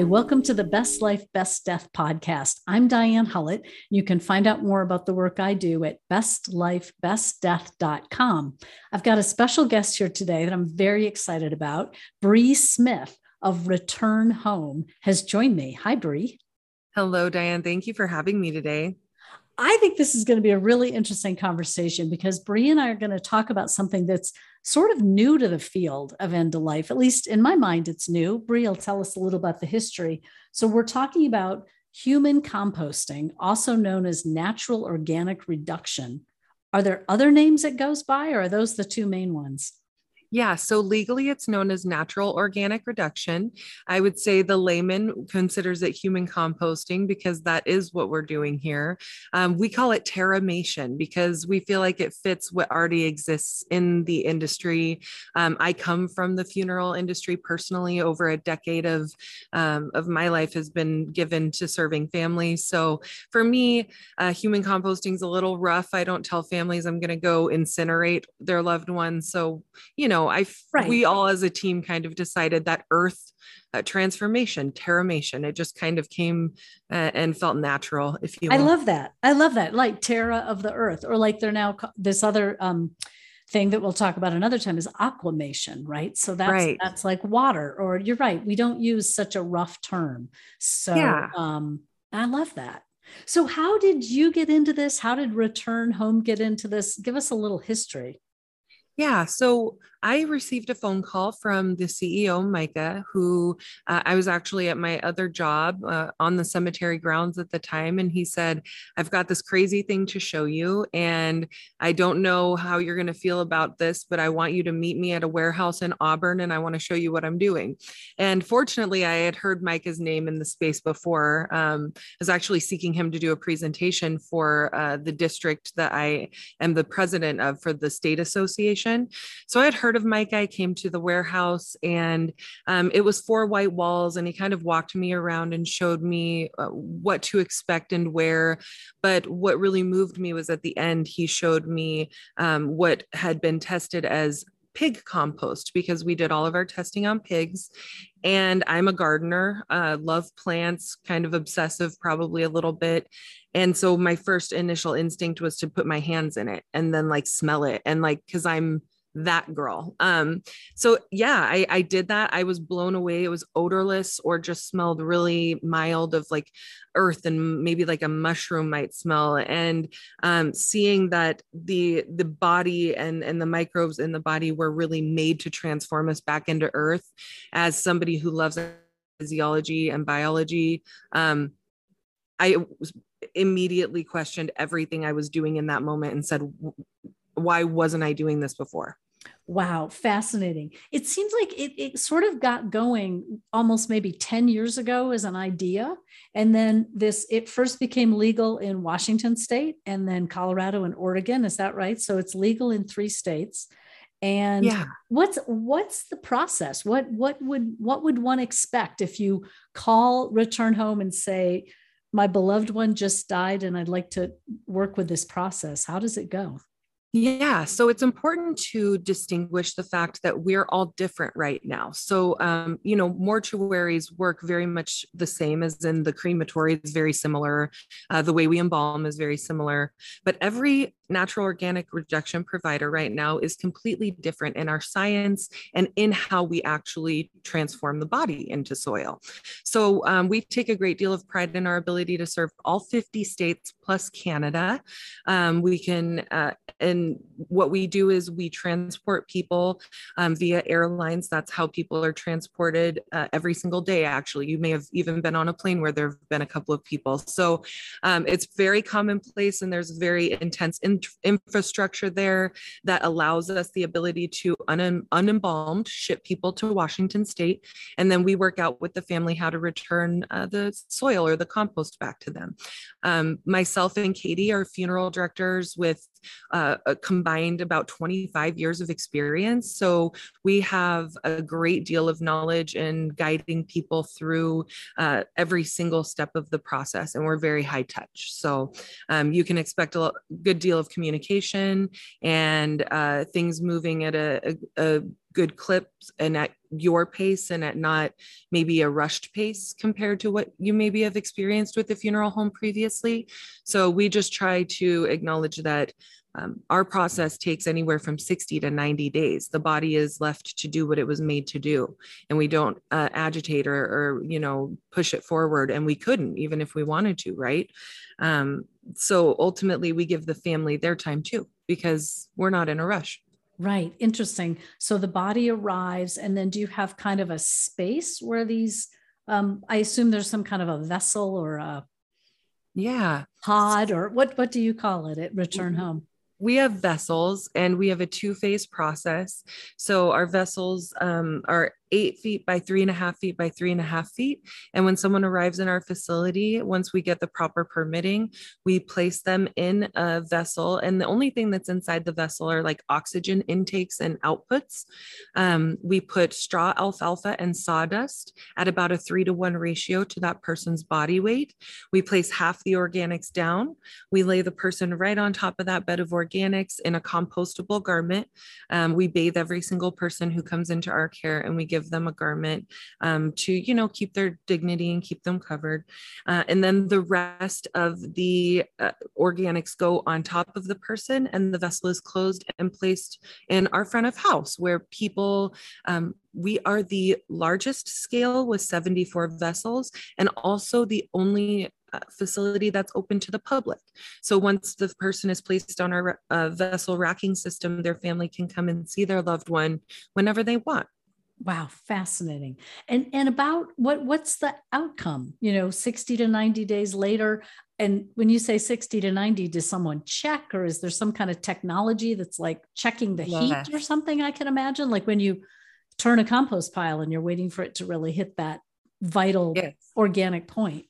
Hi, welcome to the Best Life, Best Death podcast. I'm Diane Hullet. You can find out more about the work I do at bestlifebestdeath.com. I've got a special guest here today that I'm very excited about. Brie Smith of Return Home has joined me. Hi, Brie. Hello, Diane. Thank you for having me today. I think this is going to be a really interesting conversation because Brie and I are going to talk about something that's sort of new to the field of end of life. At least in my mind, it's new. Brie will tell us a little about the history. So we're talking about human composting, also known as natural organic reduction. Are there other names it goes by, or are those the two main ones? Yeah, so legally it's known as natural organic reduction. I would say the layman considers it human composting because that is what we're doing here. Um, we call it terramation because we feel like it fits what already exists in the industry. Um, I come from the funeral industry personally. Over a decade of um, of my life has been given to serving families. So for me, uh, human composting is a little rough. I don't tell families I'm going to go incinerate their loved ones. So you know know, I right. we all as a team kind of decided that Earth uh, transformation, terramation, it just kind of came uh, and felt natural. If you, will. I love that. I love that, like Terra of the Earth, or like they're now this other um, thing that we'll talk about another time is aquamation, right? So that's right. that's like water. Or you're right, we don't use such a rough term. So yeah. um, I love that. So, how did you get into this? How did Return Home get into this? Give us a little history. Yeah. So I received a phone call from the CEO, Micah, who uh, I was actually at my other job uh, on the cemetery grounds at the time. And he said, I've got this crazy thing to show you. And I don't know how you're going to feel about this, but I want you to meet me at a warehouse in Auburn and I want to show you what I'm doing. And fortunately, I had heard Micah's name in the space before. Um, I was actually seeking him to do a presentation for uh, the district that I am the president of for the state association. So I had heard of Mike, I came to the warehouse and um, it was four white walls, and he kind of walked me around and showed me uh, what to expect and where. But what really moved me was at the end, he showed me um, what had been tested as pig compost because we did all of our testing on pigs. And i'm a gardener uh, love plants kind of obsessive probably a little bit. And so my first initial instinct was to put my hands in it and then like smell it. And like because i'm that girl. Um, so yeah, I, I did that. I was blown away. It was odorless or just smelled really mild of like earth and maybe like a mushroom might smell. And um, seeing that the the body and and the microbes in the body were really made to transform us back into earth. As somebody who loves physiology and biology, um, I was immediately questioned everything I was doing in that moment and said, why wasn't I doing this before? Wow, fascinating. It seems like it, it sort of got going almost maybe 10 years ago as an idea. And then this, it first became legal in Washington state and then Colorado and Oregon. Is that right? So it's legal in three states. And yeah. what's what's the process? What what would what would one expect if you call return home and say, my beloved one just died and I'd like to work with this process? How does it go? Yeah, so it's important to distinguish the fact that we're all different right now. So, um, you know, mortuaries work very much the same as in the crematory is very similar. Uh, the way we embalm is very similar, but every natural organic reduction provider right now is completely different in our science and in how we actually transform the body into soil. So, um, we take a great deal of pride in our ability to serve all 50 states plus Canada. Um, we can uh, and what we do is we transport people um, via airlines. That's how people are transported uh, every single day. Actually, you may have even been on a plane where there have been a couple of people. So um, it's very commonplace, and there's very intense in- infrastructure there that allows us the ability to un- unembalmed ship people to Washington State, and then we work out with the family how to return uh, the soil or the compost back to them. Um, myself and Katie are funeral directors with uh, combined about 25 years of experience. So we have a great deal of knowledge in guiding people through uh, every single step of the process, and we're very high touch. So um, you can expect a good deal of communication and uh, things moving at a, a, a good clips and at your pace and at not maybe a rushed pace compared to what you maybe have experienced with the funeral home previously. So we just try to acknowledge that um, our process takes anywhere from 60 to 90 days. The body is left to do what it was made to do, and we don't uh, agitate or, or, you know, push it forward. And we couldn't, even if we wanted to, right? Um, so ultimately, we give the family their time too, because we're not in a rush. Right. Interesting. So the body arrives, and then do you have kind of a space where these? Um, I assume there's some kind of a vessel or a yeah pod or what what do you call it at return mm-hmm. home we have vessels and we have a two phase process. So our vessels um, are eight feet by three and a half feet by three and a half feet. And when someone arrives in our facility, once we get the proper permitting, we place them in a vessel. And the only thing that's inside the vessel are like oxygen intakes and outputs. Um, we put straw alfalfa and sawdust at about a three to one ratio to that person's body weight. We place half the organics down. We lay the person right on top of that bed of organics in a compostable garment. Um, we bathe every single person who comes into our care and we give give them a garment um, to, you know, keep their dignity and keep them covered. Uh, and then the rest of the uh, organics go on top of the person, and the vessel is closed and placed in our front of house where people um, we are the largest scale with 74 vessels and also the only uh, facility that's open to the public. So once the person is placed on our uh, vessel racking system, their family can come and see their loved one whenever they want. Wow, fascinating. And and about what what's the outcome? You know, 60 to 90 days later. And when you say 60 to 90, does someone check or is there some kind of technology that's like checking the yes. heat or something I can imagine? Like when you turn a compost pile and you're waiting for it to really hit that vital yes. organic point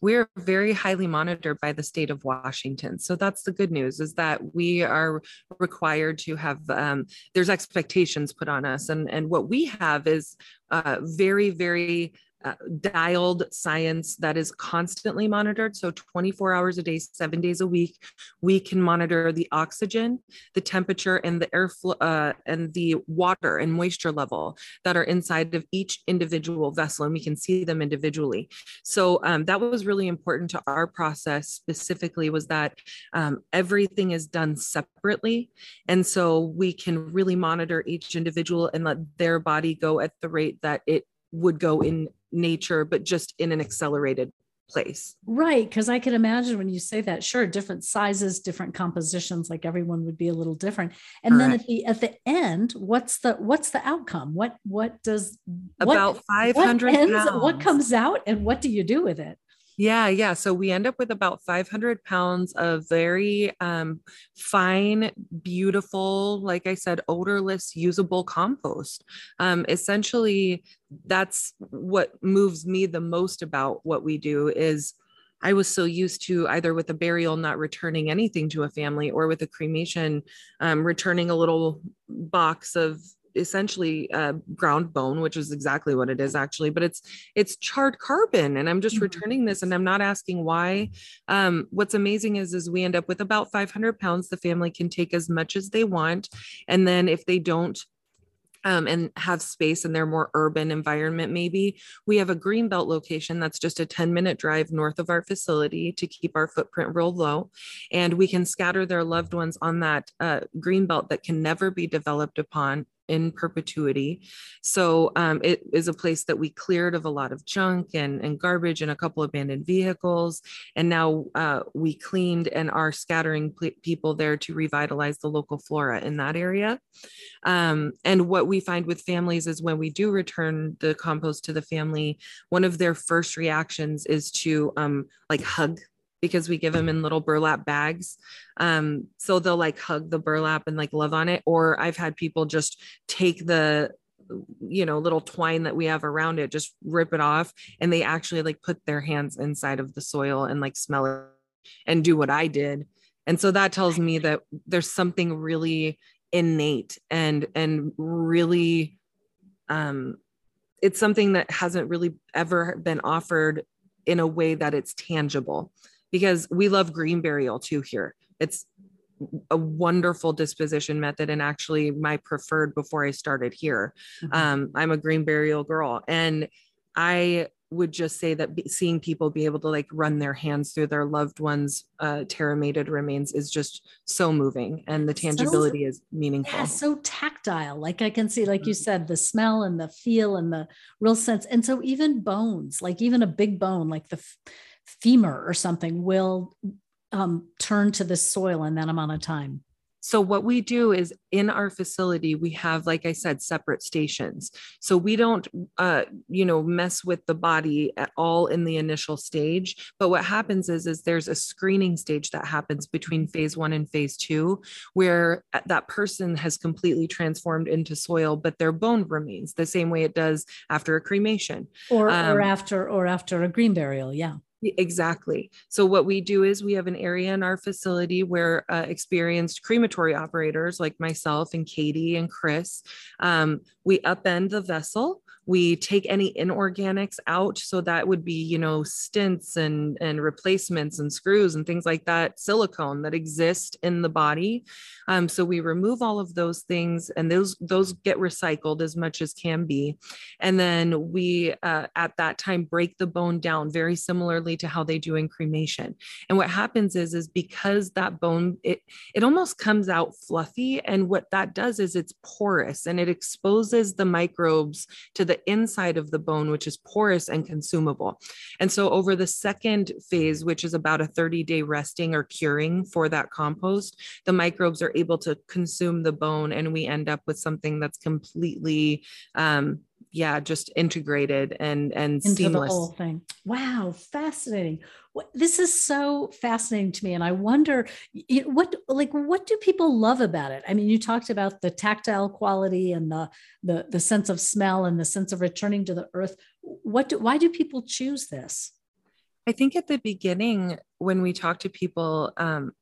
we're very highly monitored by the state of Washington. So that's the good news is that we are required to have, um, there's expectations put on us. And, and what we have is uh, very, very uh, dialed science that is constantly monitored. So 24 hours a day, seven days a week, we can monitor the oxygen, the temperature, and the airflow uh, and the water and moisture level that are inside of each individual vessel, and we can see them individually. So um, that was really important to our process specifically. Was that um, everything is done separately, and so we can really monitor each individual and let their body go at the rate that it would go in nature, but just in an accelerated place. Right. Because I can imagine when you say that, sure, different sizes, different compositions, like everyone would be a little different. And Correct. then at the at the end, what's the what's the outcome? What what does about what, 500 what, ends, what comes out and what do you do with it? Yeah, yeah. So we end up with about 500 pounds of very um, fine, beautiful, like I said, odorless, usable compost. Um, essentially, that's what moves me the most about what we do is I was so used to either with a burial not returning anything to a family or with a cremation um, returning a little box of essentially uh, ground bone, which is exactly what it is actually, but it's it's charred carbon, and I'm just mm-hmm. returning this, and I'm not asking why. Um, what's amazing is is we end up with about 500 pounds. The family can take as much as they want, and then if they don't um, and have space in their more urban environment, maybe. We have a greenbelt location that's just a 10 minute drive north of our facility to keep our footprint real low. And we can scatter their loved ones on that uh, greenbelt that can never be developed upon in perpetuity. So um, it is a place that we cleared of a lot of junk and, and garbage and a couple abandoned vehicles. And now uh, we cleaned and are scattering people there to revitalize the local flora in that area. Um, and what we find with families is when we do return the compost to the family, one of their first reactions is to um, like hug because we give them in little burlap bags. Um, so they'll like hug the burlap and like love on it. Or I've had people just take the you know little twine that we have around it just rip it off and they actually like put their hands inside of the soil and like smell it and do what i did and so that tells me that there's something really innate and and really um it's something that hasn't really ever been offered in a way that it's tangible because we love green burial too here. It's a wonderful disposition method and actually my preferred before I started here. Mm-hmm. Um, I'm a green burial girl and I would just say that be, seeing people be able to like run their hands through their loved ones uh terramated remains is just so moving and the tangibility so, is meaningful yeah, so tactile like i can see like mm-hmm. you said the smell and the feel and the real sense and so even bones like even a big bone like the femur or something will um, turn to the soil in that amount of time so what we do is in our facility, we have, like I said, separate stations. So we don't, uh, you know, mess with the body at all in the initial stage. But what happens is, is there's a screening stage that happens between phase one and phase two, where uh, that person has completely transformed into soil, but their bone remains the same way it does after a cremation, or um, or after or after a green burial. Yeah. Exactly. So, what we do is we have an area in our facility where uh, experienced crematory operators like myself and Katie and Chris, um, we upend the vessel we take any inorganics out. So that would be you know stents and and replacements and screws and things like that silicone that exist in the body. Um, so we remove all of those things and those those get recycled as much as can be. And then we uh, at that time break the bone down very similarly to how they do in cremation. And what happens is is because that bone it it almost comes out fluffy. And what that does is it's porous and it exposes the microbes to the the inside of the bone, which is porous and consumable. And so, over the second phase, which is about a 30 day resting or curing for that compost, the microbes are able to consume the bone, and we end up with something that's completely um, yeah just integrated and and into seamless. the whole thing wow fascinating this is so fascinating to me and i wonder what like what do people love about it? I mean you talked about the tactile quality and the the, the sense of smell and the sense of returning to the earth. What do, why do people choose this? I think at the beginning when we talk to people um,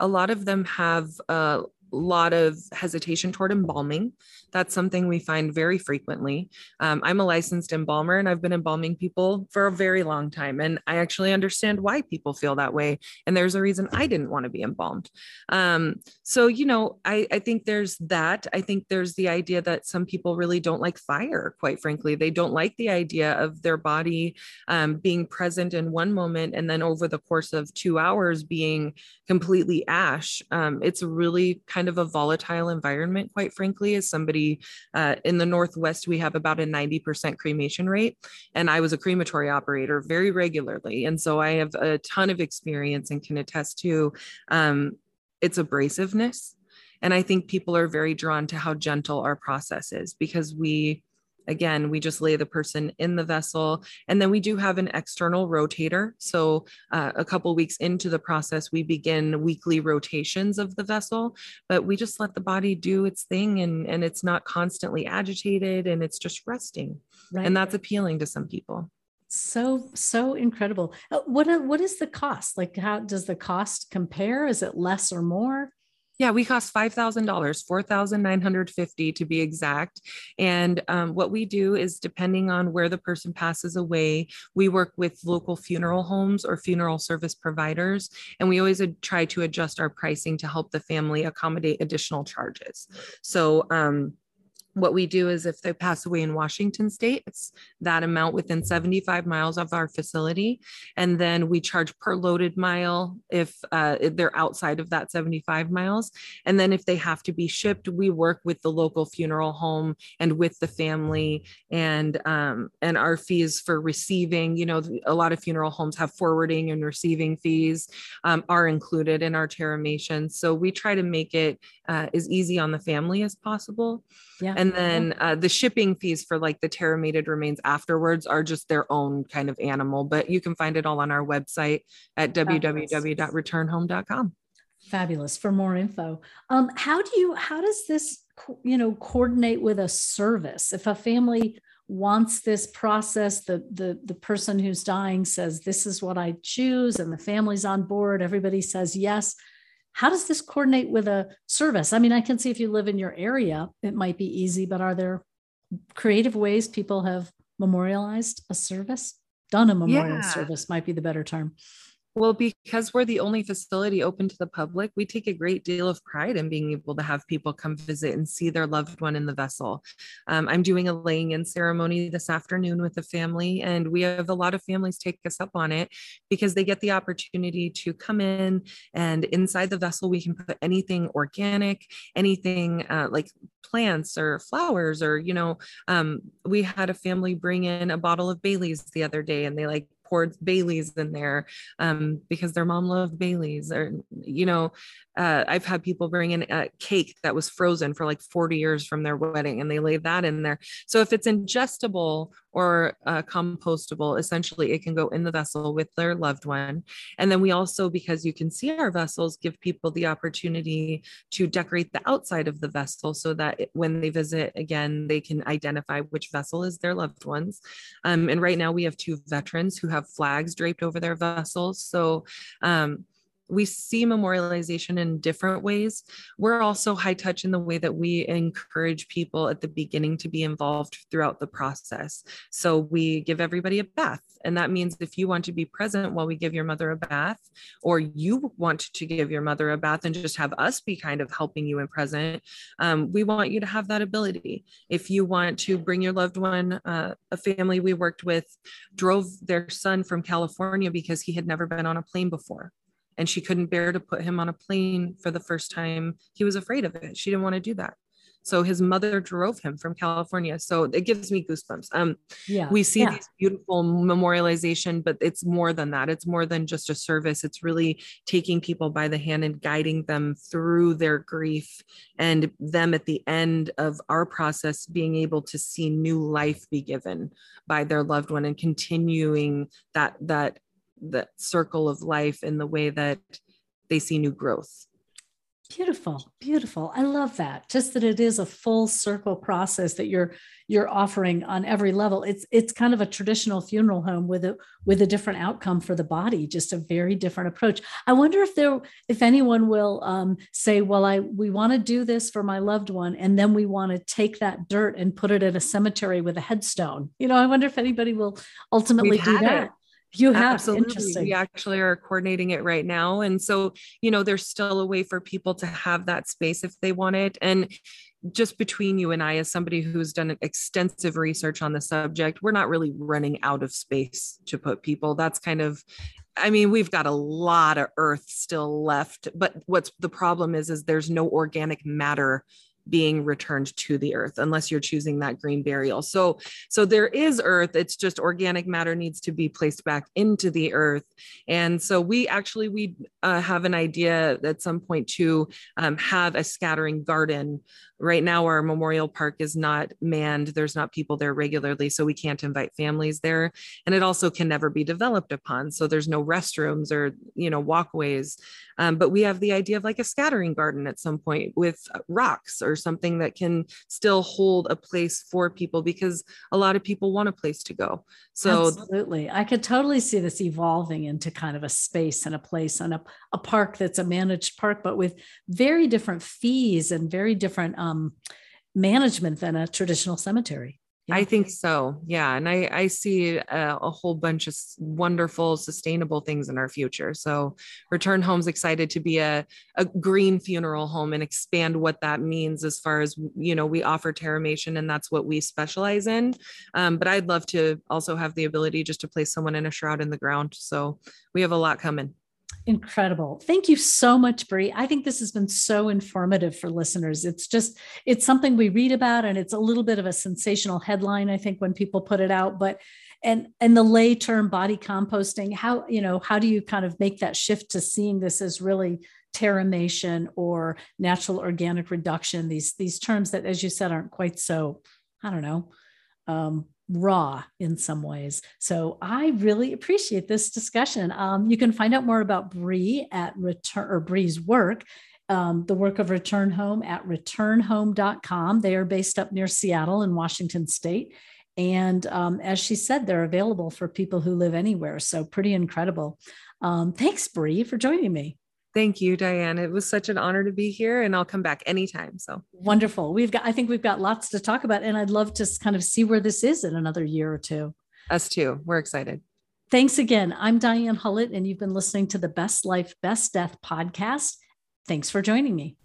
a lot of them have a lot of hesitation toward embalming. That's something we find very frequently. Um, I'm a licensed embalmer and I've been embalming people for a very long time. And I actually understand why people feel that way. And there's a reason I didn't want to be embalmed. Um, so, you know, I, I think there's that. I think there's the idea that some people really don't like fire, quite frankly. They don't like the idea of their body um, being present in one moment and then over the course of two hours being completely ash. Um, it's really kind kind of a volatile environment, quite frankly. As somebody uh, in the Northwest, we have about a 90% cremation rate. And I was a crematory operator very regularly. And so I have a ton of experience and can attest to um, its abrasiveness. And I think people are very drawn to how gentle our process is because we Again, we just lay the person in the vessel. And then we do have an external rotator. So uh, a couple weeks into the process, we begin weekly rotations of the vessel, but we just let the body do its thing and, and it's not constantly agitated and it's just resting. Right. And that's appealing to some people so so incredible uh, what what is the cost like how does the cost compare is it less or more yeah, we cost five thousand dollars, four thousand nine hundred fifty to be exact. And um, what we do is, depending on where the person passes away, we work with local funeral homes or funeral service providers, and we always try to adjust our pricing to help the family accommodate additional charges. So. Um, what we do is if they pass away in Washington state, it's that amount within 75 miles of our facility. And then we charge per loaded mile if uh, they're outside of that 75 miles. And then if they have to be shipped, we work with the local funeral home and with the family and um, and our fees for receiving, you know, a lot of funeral homes have forwarding and receiving fees um, are included in our terramation. So we try to make it uh, as easy on the family as possible. Yeah. And then uh, the shipping fees for like the terramated remains afterwards are just their own kind of animal, but you can find it all on our website at www.returnhome.com. Fabulous. For more info, um, how do you how does this you know coordinate with a service if a family wants this process the the the person who's dying says this is what i choose and the family's on board everybody says yes how does this coordinate with a service? I mean, I can see if you live in your area, it might be easy, but are there creative ways people have memorialized a service? Done a memorial yeah. service might be the better term. Well, because we're the only facility open to the public, we take a great deal of pride in being able to have people come visit and see their loved one in the vessel. Um, I'm doing a laying in ceremony this afternoon with a family, and we have a lot of families take us up on it because they get the opportunity to come in and inside the vessel, we can put anything organic, anything uh, like plants or flowers, or, you know, um, we had a family bring in a bottle of Bailey's the other day and they like poured Bailey's in there um, because their mom loved Bailey's. Or, you know, uh, I've had people bring in a cake that was frozen for like 40 years from their wedding and they laid that in there. So if it's ingestible or uh, compostable, essentially it can go in the vessel with their loved one. And then we also, because you can see our vessels, give people the opportunity to decorate the outside of the vessel so that when they visit again, they can identify which vessel is their loved one's. Um, and right now we have two veterans who have have flags draped over their vessels. So um, we see memorialization in different ways. We're also high touch in the way that we encourage people at the beginning to be involved throughout the process. So we give everybody a bath. And that means if you want to be present while we give your mother a bath, or you want to give your mother a bath and just have us be kind of helping you and present, um, we want you to have that ability. If you want to bring your loved one, uh, a family we worked with drove their son from California because he had never been on a plane before and she couldn't bear to put him on a plane for the first time. He was afraid of it. She didn't want to do that. So his mother drove him from California. So it gives me goosebumps. Um, yeah, we see yeah. these beautiful memorialization, but it's more than that. It's more than just a service. It's really taking people by the hand and guiding them through their grief, and them at the end of our process being able to see new life be given by their loved one and continuing that that that circle of life in the way that they see new growth. Beautiful, beautiful. I love that. Just that it is a full circle process that you're you're offering on every level. It's it's kind of a traditional funeral home with a with a different outcome for the body, just a very different approach. I wonder if there if anyone will um, say, well, I we want to do this for my loved one, and then we want to take that dirt and put it in a cemetery with a headstone. You know, I wonder if anybody will ultimately We've do that. It. You have absolutely. We actually are coordinating it right now. And so, you know, there's still a way for people to have that space if they want it. And just between you and I, as somebody who's done extensive research on the subject, we're not really running out of space to put people. That's kind of I mean, we've got a lot of earth still left, but what's the problem is, is there's no organic matter being returned to the earth unless you're choosing that green burial. So so there is earth it's just organic matter needs to be placed back into the earth. And so we actually we uh, have an idea at some point to um, have a scattering garden. Right now our memorial park is not manned there's not people there regularly so we can't invite families there. And it also can never be developed upon so there's no restrooms or you know walkways. Um, but we have the idea of like a scattering garden at some point with rocks or something that can still hold a place for people because a lot of people want a place to go so absolutely i could totally see this evolving into kind of a space and a place and a, a park that's a managed park but with very different fees and very different um, management than a traditional cemetery. Yeah. I think so. Yeah. And I, I see a, a, whole bunch of wonderful, sustainable things in our future. So, Return Home's excited to be a, a green funeral home and expand what that means as far as, you know, we offer terramation and that's what we specialize in. Um, but I'd love to also have the ability just to place someone in a shroud in the ground. So, we have a lot coming. Incredible. Thank you so much, Brie. I think this has been so informative for listeners. It's just, it's something we read about and it's a little bit of a sensational headline, I think, when people put it out. But and and the lay term body composting, how, you know, how do you kind of make that shift to seeing this as really terramation or natural organic reduction? These these terms that, as you said, aren't quite so, I don't know, um, raw in some ways. So I really appreciate this discussion. Um, you can find out more about Brie at return or Brie's work, um, the work of Return Home at returnhome.com. They are based up near Seattle in Washington State. And um, as she said, they're available for people who live anywhere. So pretty incredible. Um, thanks, Brie, for joining me. Thank you, Diane. It was such an honor to be here, and I'll come back anytime. So wonderful. We've got, I think we've got lots to talk about, and I'd love to kind of see where this is in another year or two. Us too. We're excited. Thanks again. I'm Diane Hullet, and you've been listening to the Best Life, Best Death podcast. Thanks for joining me.